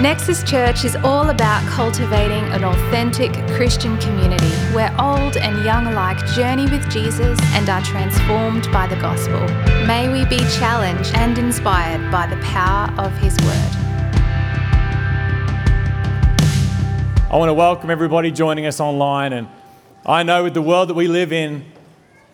Nexus Church is all about cultivating an authentic Christian community where old and young alike journey with Jesus and are transformed by the gospel. May we be challenged and inspired by the power of His Word. I want to welcome everybody joining us online. And I know with the world that we live in,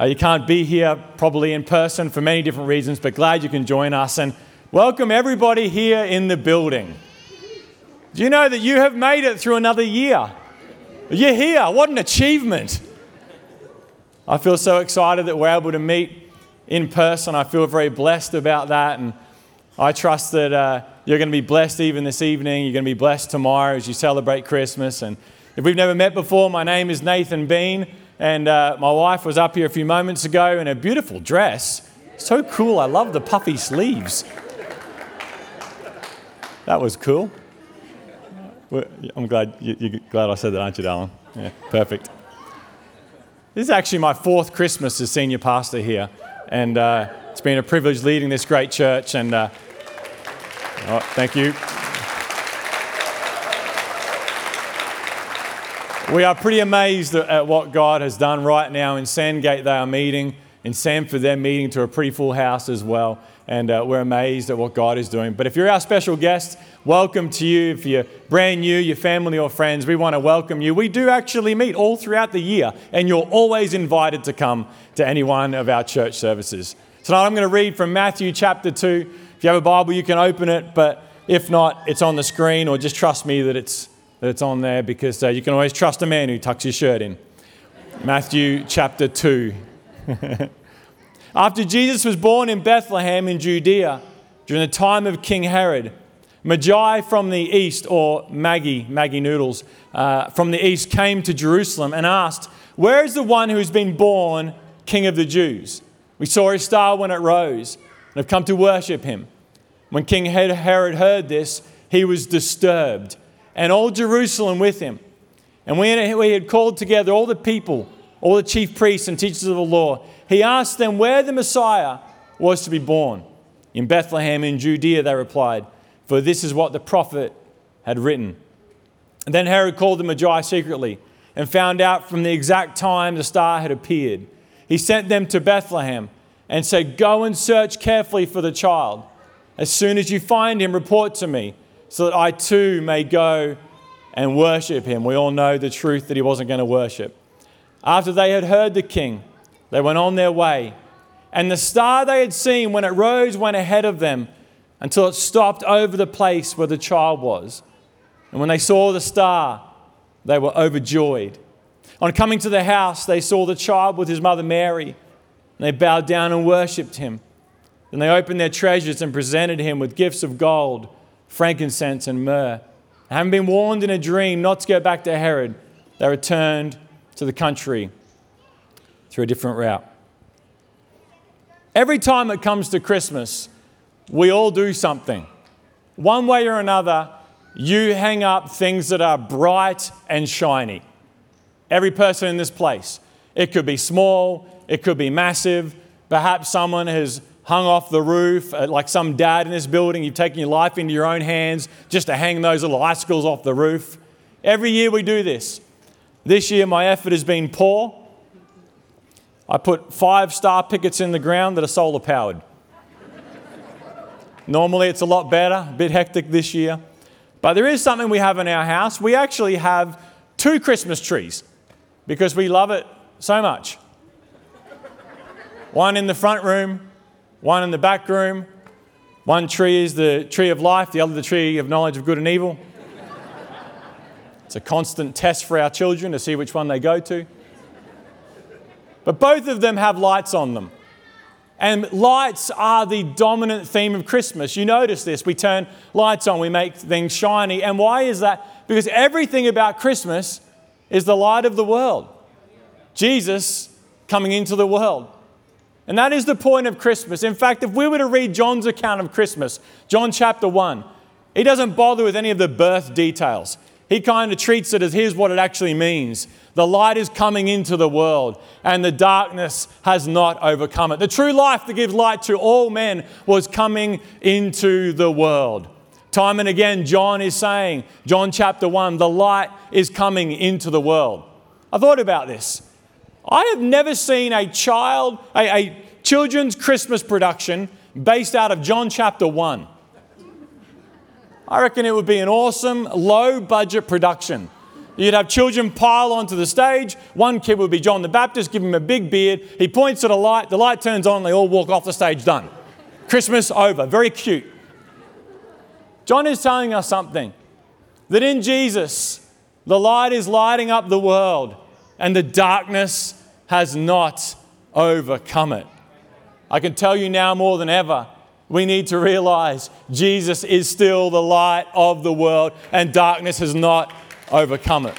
uh, you can't be here probably in person for many different reasons, but glad you can join us. And welcome everybody here in the building. Do you know that you have made it through another year? You're here. What an achievement. I feel so excited that we're able to meet in person. I feel very blessed about that. And I trust that uh, you're going to be blessed even this evening. You're going to be blessed tomorrow as you celebrate Christmas. And if we've never met before, my name is Nathan Bean. And uh, my wife was up here a few moments ago in a beautiful dress. So cool. I love the puffy sleeves. That was cool. I'm glad you're glad I said that, aren't you, darling? Yeah, perfect. This is actually my fourth Christmas as senior pastor here, and uh, it's been a privilege leading this great church. And uh, oh, thank you. We are pretty amazed at what God has done right now in Sandgate. They are meeting in Sanford. They're meeting to a pretty full house as well and uh, we're amazed at what God is doing. But if you're our special guest, welcome to you. If you're brand new, your family or friends, we want to welcome you. We do actually meet all throughout the year, and you're always invited to come to any one of our church services. Tonight I'm going to read from Matthew chapter 2. If you have a Bible, you can open it, but if not, it's on the screen, or just trust me that it's, that it's on there because uh, you can always trust a man who tucks his shirt in. Matthew chapter 2. After Jesus was born in Bethlehem in Judea during the time of King Herod, Magi from the east, or Maggie, Maggie noodles, uh, from the east came to Jerusalem and asked, Where is the one who has been born King of the Jews? We saw his star when it rose and have come to worship him. When King Herod heard this, he was disturbed, and all Jerusalem with him. And when we had called together all the people, all the chief priests and teachers of the law, he asked them where the Messiah was to be born. In Bethlehem in Judea, they replied, for this is what the prophet had written. And then Herod called the Magi secretly and found out from the exact time the star had appeared. He sent them to Bethlehem and said, Go and search carefully for the child. As soon as you find him, report to me, so that I too may go and worship him. We all know the truth that he wasn't going to worship. After they had heard the king, they went on their way. And the star they had seen when it rose went ahead of them until it stopped over the place where the child was. And when they saw the star, they were overjoyed. On coming to the house, they saw the child with his mother Mary, and they bowed down and worshipped him. Then they opened their treasures and presented him with gifts of gold, frankincense, and myrrh. Having been warned in a dream not to go back to Herod, they returned to the country through a different route. Every time it comes to Christmas, we all do something. One way or another, you hang up things that are bright and shiny. Every person in this place. It could be small, it could be massive. Perhaps someone has hung off the roof, uh, like some dad in this building. You've taken your life into your own hands just to hang those little icicles off the roof. Every year we do this. This year, my effort has been poor. I put five star pickets in the ground that are solar powered. Normally it's a lot better, a bit hectic this year. But there is something we have in our house. We actually have two Christmas trees because we love it so much. One in the front room, one in the back room. One tree is the tree of life, the other the tree of knowledge of good and evil. It's a constant test for our children to see which one they go to. But both of them have lights on them. And lights are the dominant theme of Christmas. You notice this. We turn lights on, we make things shiny. And why is that? Because everything about Christmas is the light of the world. Jesus coming into the world. And that is the point of Christmas. In fact, if we were to read John's account of Christmas, John chapter 1, he doesn't bother with any of the birth details. He kind of treats it as here's what it actually means. The light is coming into the world, and the darkness has not overcome it. The true life that gives light to all men was coming into the world. Time and again, John is saying, John chapter 1, the light is coming into the world. I thought about this. I have never seen a child, a, a children's Christmas production based out of John chapter 1. I reckon it would be an awesome, low budget production. You'd have children pile onto the stage. One kid would be John the Baptist, give him a big beard. He points at a light, the light turns on, they all walk off the stage, done. Christmas over. Very cute. John is telling us something that in Jesus, the light is lighting up the world and the darkness has not overcome it. I can tell you now more than ever we need to realize Jesus is still the light of the world and darkness has not overcome it.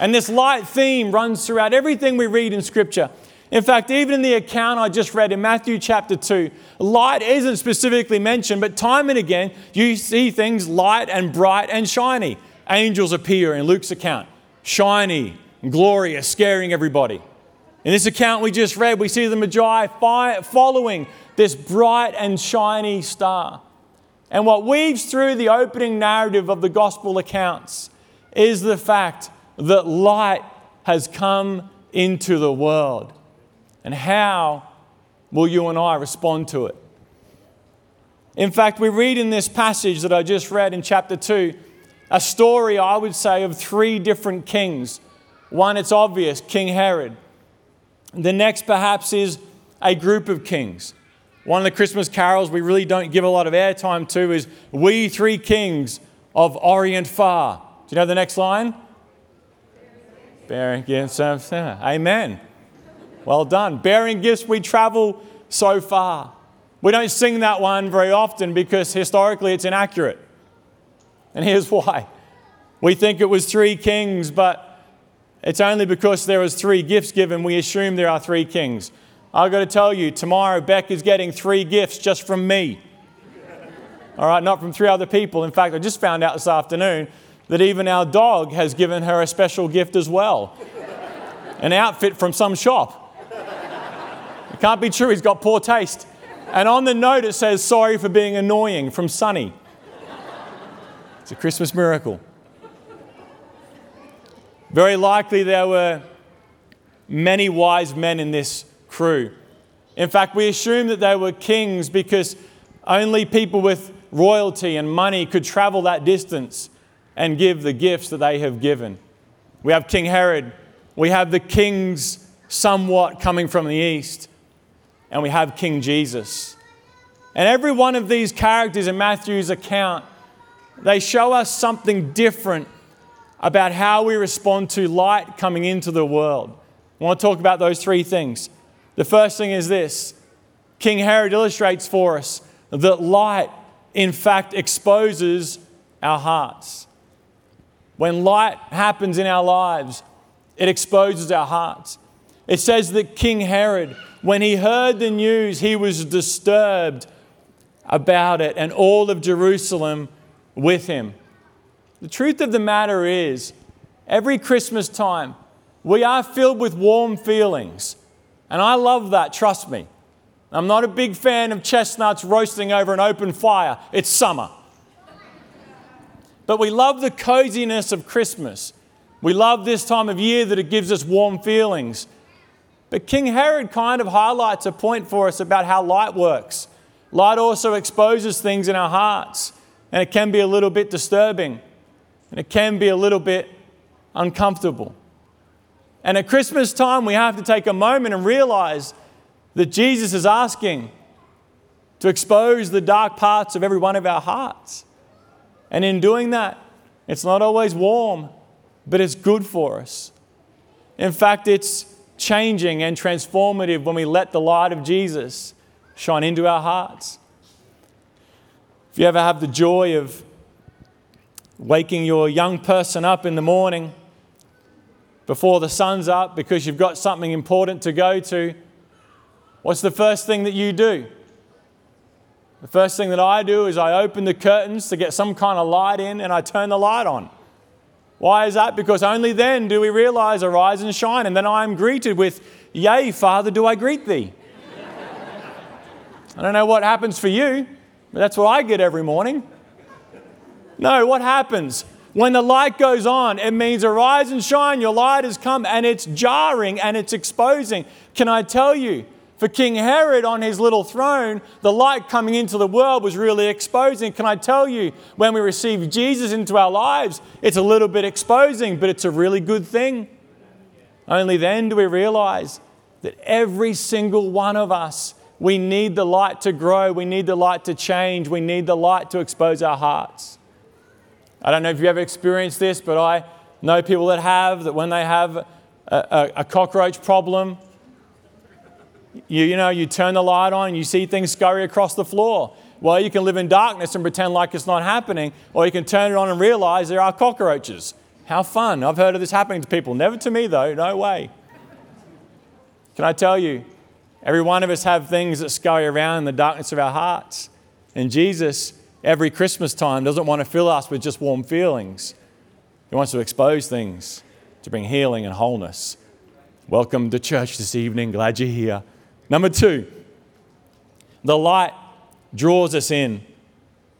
And this light theme runs throughout everything we read in Scripture. In fact, even in the account I just read in Matthew chapter 2, light isn't specifically mentioned, but time and again you see things light and bright and shiny. Angels appear in Luke's account, shiny, glorious, scaring everybody. In this account we just read, we see the Magi following this bright and shiny star. And what weaves through the opening narrative of the gospel accounts is the fact that light has come into the world. And how will you and I respond to it? In fact, we read in this passage that I just read in chapter 2 a story, I would say, of three different kings. One, it's obvious, King Herod. The next, perhaps, is a group of kings. One of the Christmas carols we really don't give a lot of airtime to is We Three Kings of Orient Far. Do you know the next line? Bearing gifts. Amen. Well done. Bearing gifts, we travel so far. We don't sing that one very often because historically it's inaccurate. And here's why. We think it was three kings, but it's only because there was three gifts given we assume there are three kings. I've got to tell you, tomorrow Beck is getting three gifts just from me. All right, not from three other people. In fact, I just found out this afternoon that even our dog has given her a special gift as well an outfit from some shop. It can't be true, he's got poor taste. And on the note, it says, Sorry for being annoying from Sunny. It's a Christmas miracle. Very likely there were many wise men in this crew. In fact, we assume that they were kings because only people with royalty and money could travel that distance and give the gifts that they have given. We have King Herod, we have the kings somewhat coming from the east, and we have King Jesus. And every one of these characters in Matthew's account, they show us something different about how we respond to light coming into the world. I want to talk about those three things. The first thing is this King Herod illustrates for us that light, in fact, exposes our hearts. When light happens in our lives, it exposes our hearts. It says that King Herod, when he heard the news, he was disturbed about it, and all of Jerusalem with him. The truth of the matter is, every Christmas time, we are filled with warm feelings. And I love that, trust me. I'm not a big fan of chestnuts roasting over an open fire. It's summer. But we love the coziness of Christmas. We love this time of year that it gives us warm feelings. But King Herod kind of highlights a point for us about how light works. Light also exposes things in our hearts, and it can be a little bit disturbing. And it can be a little bit uncomfortable. And at Christmas time, we have to take a moment and realize that Jesus is asking to expose the dark parts of every one of our hearts. And in doing that, it's not always warm, but it's good for us. In fact, it's changing and transformative when we let the light of Jesus shine into our hearts. If you ever have the joy of waking your young person up in the morning before the sun's up because you've got something important to go to, what's the first thing that you do? The first thing that I do is I open the curtains to get some kind of light in and I turn the light on. Why is that? Because only then do we realize arise and shine, and then I am greeted with, Yea, Father, do I greet thee? I don't know what happens for you, but That's what I get every morning. No, what happens? When the light goes on, it means arise and shine, your light has come, and it's jarring and it's exposing. Can I tell you? For King Herod on his little throne, the light coming into the world was really exposing. Can I tell you, when we receive Jesus into our lives, it's a little bit exposing, but it's a really good thing. Only then do we realize that every single one of us, we need the light to grow, we need the light to change, we need the light to expose our hearts. I don't know if you've ever experienced this, but I know people that have, that when they have a, a, a cockroach problem, you, you know, you turn the light on and you see things scurry across the floor. Well, you can live in darkness and pretend like it's not happening, or you can turn it on and realize there are cockroaches. How fun. I've heard of this happening to people. Never to me, though. No way. Can I tell you, every one of us have things that scurry around in the darkness of our hearts. And Jesus every Christmas time doesn't want to fill us with just warm feelings. He wants to expose things to bring healing and wholeness. Welcome to church this evening. Glad you're here. Number two, the light draws us in.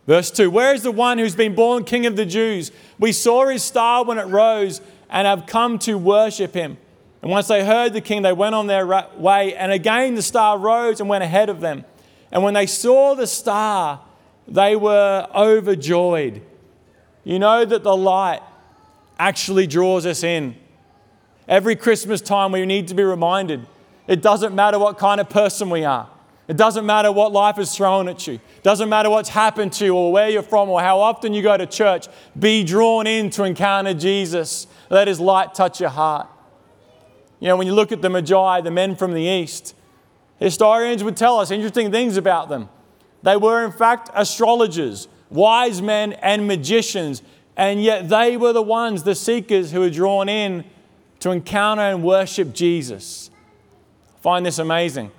Verse 2 Where is the one who's been born King of the Jews? We saw his star when it rose and have come to worship him. And once they heard the king, they went on their way. And again the star rose and went ahead of them. And when they saw the star, they were overjoyed. You know that the light actually draws us in. Every Christmas time, we need to be reminded it doesn't matter what kind of person we are. It doesn't matter what life has thrown at you. It doesn't matter what's happened to you or where you're from or how often you go to church. Be drawn in to encounter Jesus. Let his light touch your heart. You know, when you look at the Magi, the men from the east, historians would tell us interesting things about them. They were, in fact, astrologers, wise men, and magicians, and yet they were the ones, the seekers, who were drawn in to encounter and worship Jesus. I find this amazing.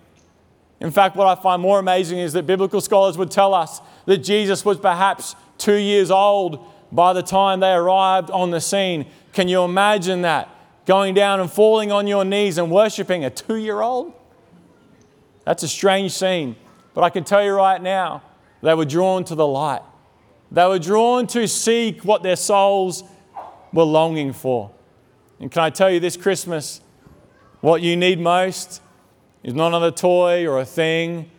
In fact, what I find more amazing is that biblical scholars would tell us that Jesus was perhaps two years old by the time they arrived on the scene. Can you imagine that? Going down and falling on your knees and worshiping a two year old? That's a strange scene. But I can tell you right now, they were drawn to the light. They were drawn to seek what their souls were longing for. And can I tell you this Christmas, what you need most is not another toy or a thing.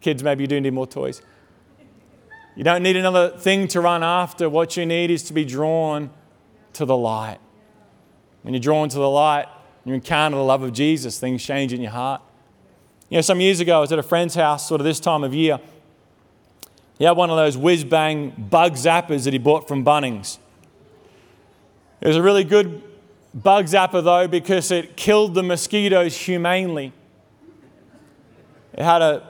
Kids, maybe you do need more toys. You don't need another thing to run after. What you need is to be drawn to the light. When you're drawn to the light, you encounter the love of Jesus, things change in your heart. You know, some years ago, I was at a friend's house, sort of this time of year. He had one of those whiz bang bug zappers that he bought from Bunnings. It was a really good bug zapper, though, because it killed the mosquitoes humanely. It had a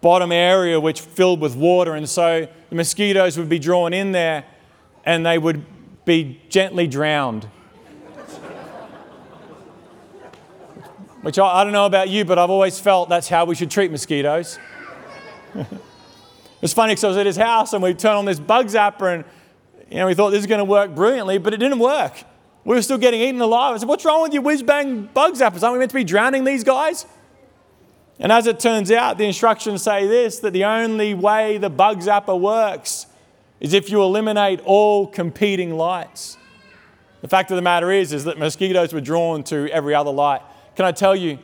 bottom area which filled with water, and so the mosquitoes would be drawn in there and they would be gently drowned. Which I, I don't know about you, but I've always felt that's how we should treat mosquitoes. it's funny because I was at his house and we turned on this bug zapper and you know, we thought this is going to work brilliantly, but it didn't work. We were still getting eaten alive. I said, What's wrong with your whiz bang bug zappers? Aren't we meant to be drowning these guys? And as it turns out, the instructions say this that the only way the bug zapper works is if you eliminate all competing lights. The fact of the matter is, is that mosquitoes were drawn to every other light. Can I tell you,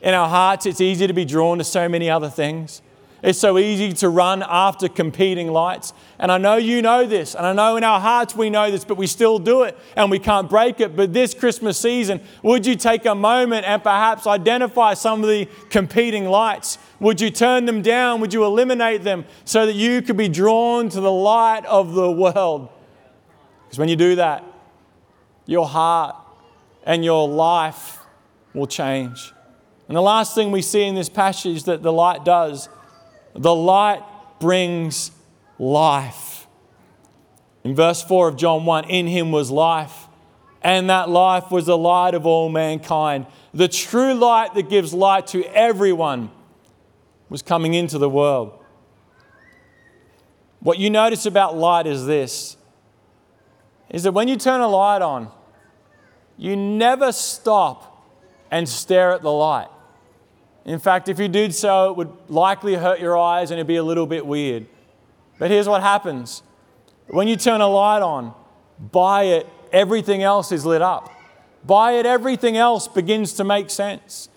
in our hearts, it's easy to be drawn to so many other things. It's so easy to run after competing lights. And I know you know this, and I know in our hearts we know this, but we still do it and we can't break it. But this Christmas season, would you take a moment and perhaps identify some of the competing lights? Would you turn them down? Would you eliminate them so that you could be drawn to the light of the world? Because when you do that, your heart and your life will change. And the last thing we see in this passage that the light does, the light brings life. In verse 4 of John 1, in him was life, and that life was the light of all mankind. The true light that gives light to everyone was coming into the world. What you notice about light is this is that when you turn a light on, you never stop and stare at the light. In fact, if you did so, it would likely hurt your eyes and it'd be a little bit weird. But here's what happens when you turn a light on, by it, everything else is lit up. By it, everything else begins to make sense.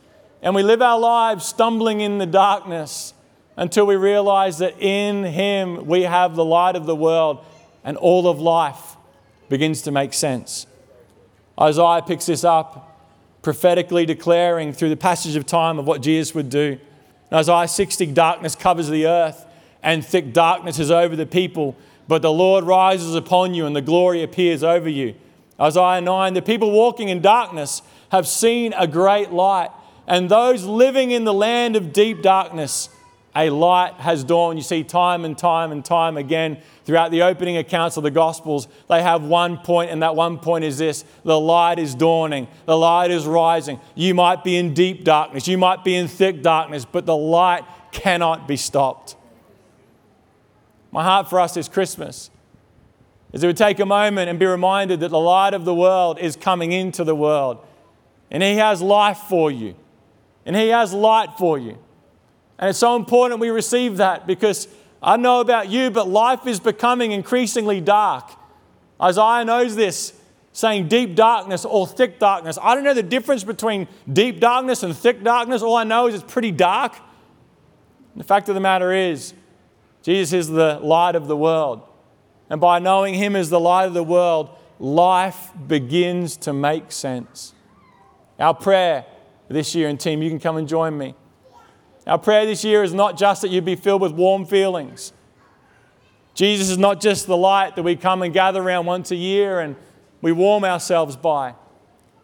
And we live our lives stumbling in the darkness until we realize that in Him we have the light of the world and all of life begins to make sense. Isaiah picks this up, prophetically declaring through the passage of time of what Jesus would do. In Isaiah 60, darkness covers the earth and thick darkness is over the people, but the Lord rises upon you and the glory appears over you. Isaiah 9, the people walking in darkness have seen a great light, and those living in the land of deep darkness, a light has dawned. You see, time and time and time again throughout the opening accounts of the Gospels, they have one point, and that one point is this the light is dawning, the light is rising. You might be in deep darkness, you might be in thick darkness, but the light cannot be stopped. My heart for us this Christmas is that we take a moment and be reminded that the light of the world is coming into the world. And He has life for you. And He has light for you. And it's so important we receive that because I know about you, but life is becoming increasingly dark. Isaiah knows this, saying deep darkness or thick darkness. I don't know the difference between deep darkness and thick darkness. All I know is it's pretty dark. The fact of the matter is, Jesus is the light of the world. And by knowing Him as the light of the world, life begins to make sense. Our prayer this year, and team, you can come and join me. Our prayer this year is not just that you'd be filled with warm feelings. Jesus is not just the light that we come and gather around once a year and we warm ourselves by.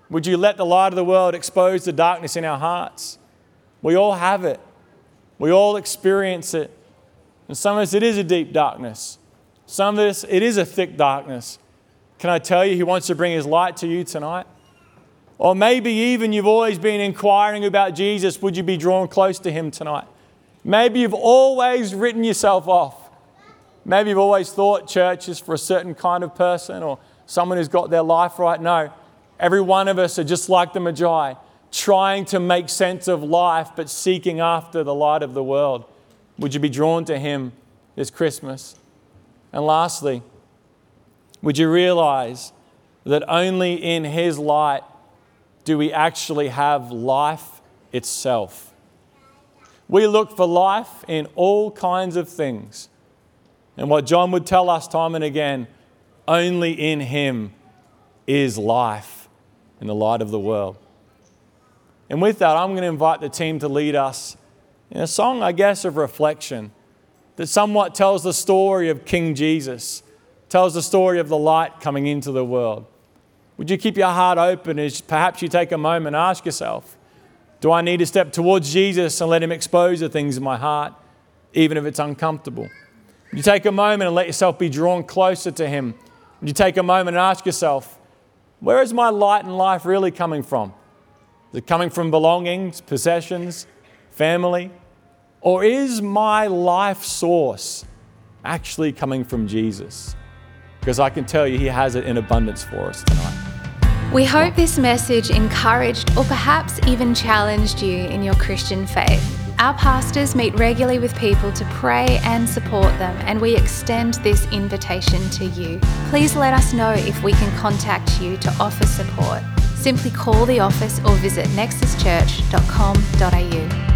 Would you let the light of the world expose the darkness in our hearts? We all have it, we all experience it. And some of us, it is a deep darkness. Some of us, it is a thick darkness. Can I tell you, He wants to bring His light to you tonight? Or maybe even you've always been inquiring about Jesus. Would you be drawn close to Him tonight? Maybe you've always written yourself off. Maybe you've always thought church is for a certain kind of person or someone who's got their life right. No, every one of us are just like the Magi, trying to make sense of life but seeking after the light of the world. Would you be drawn to Him this Christmas? And lastly, would you realize that only in His light do we actually have life itself? We look for life in all kinds of things. And what John would tell us time and again only in Him is life in the light of the world. And with that, I'm going to invite the team to lead us in a song, I guess, of reflection that somewhat tells the story of King Jesus, tells the story of the light coming into the world. Would you keep your heart open as perhaps you take a moment and ask yourself, do I need to step towards Jesus and let Him expose the things in my heart, even if it's uncomfortable? Would you take a moment and let yourself be drawn closer to Him? Would you take a moment and ask yourself, where is my light and life really coming from? Is it coming from belongings, possessions, family? Or is my life source actually coming from Jesus? Because I can tell you, He has it in abundance for us tonight. We hope this message encouraged or perhaps even challenged you in your Christian faith. Our pastors meet regularly with people to pray and support them, and we extend this invitation to you. Please let us know if we can contact you to offer support. Simply call the office or visit nexuschurch.com.au.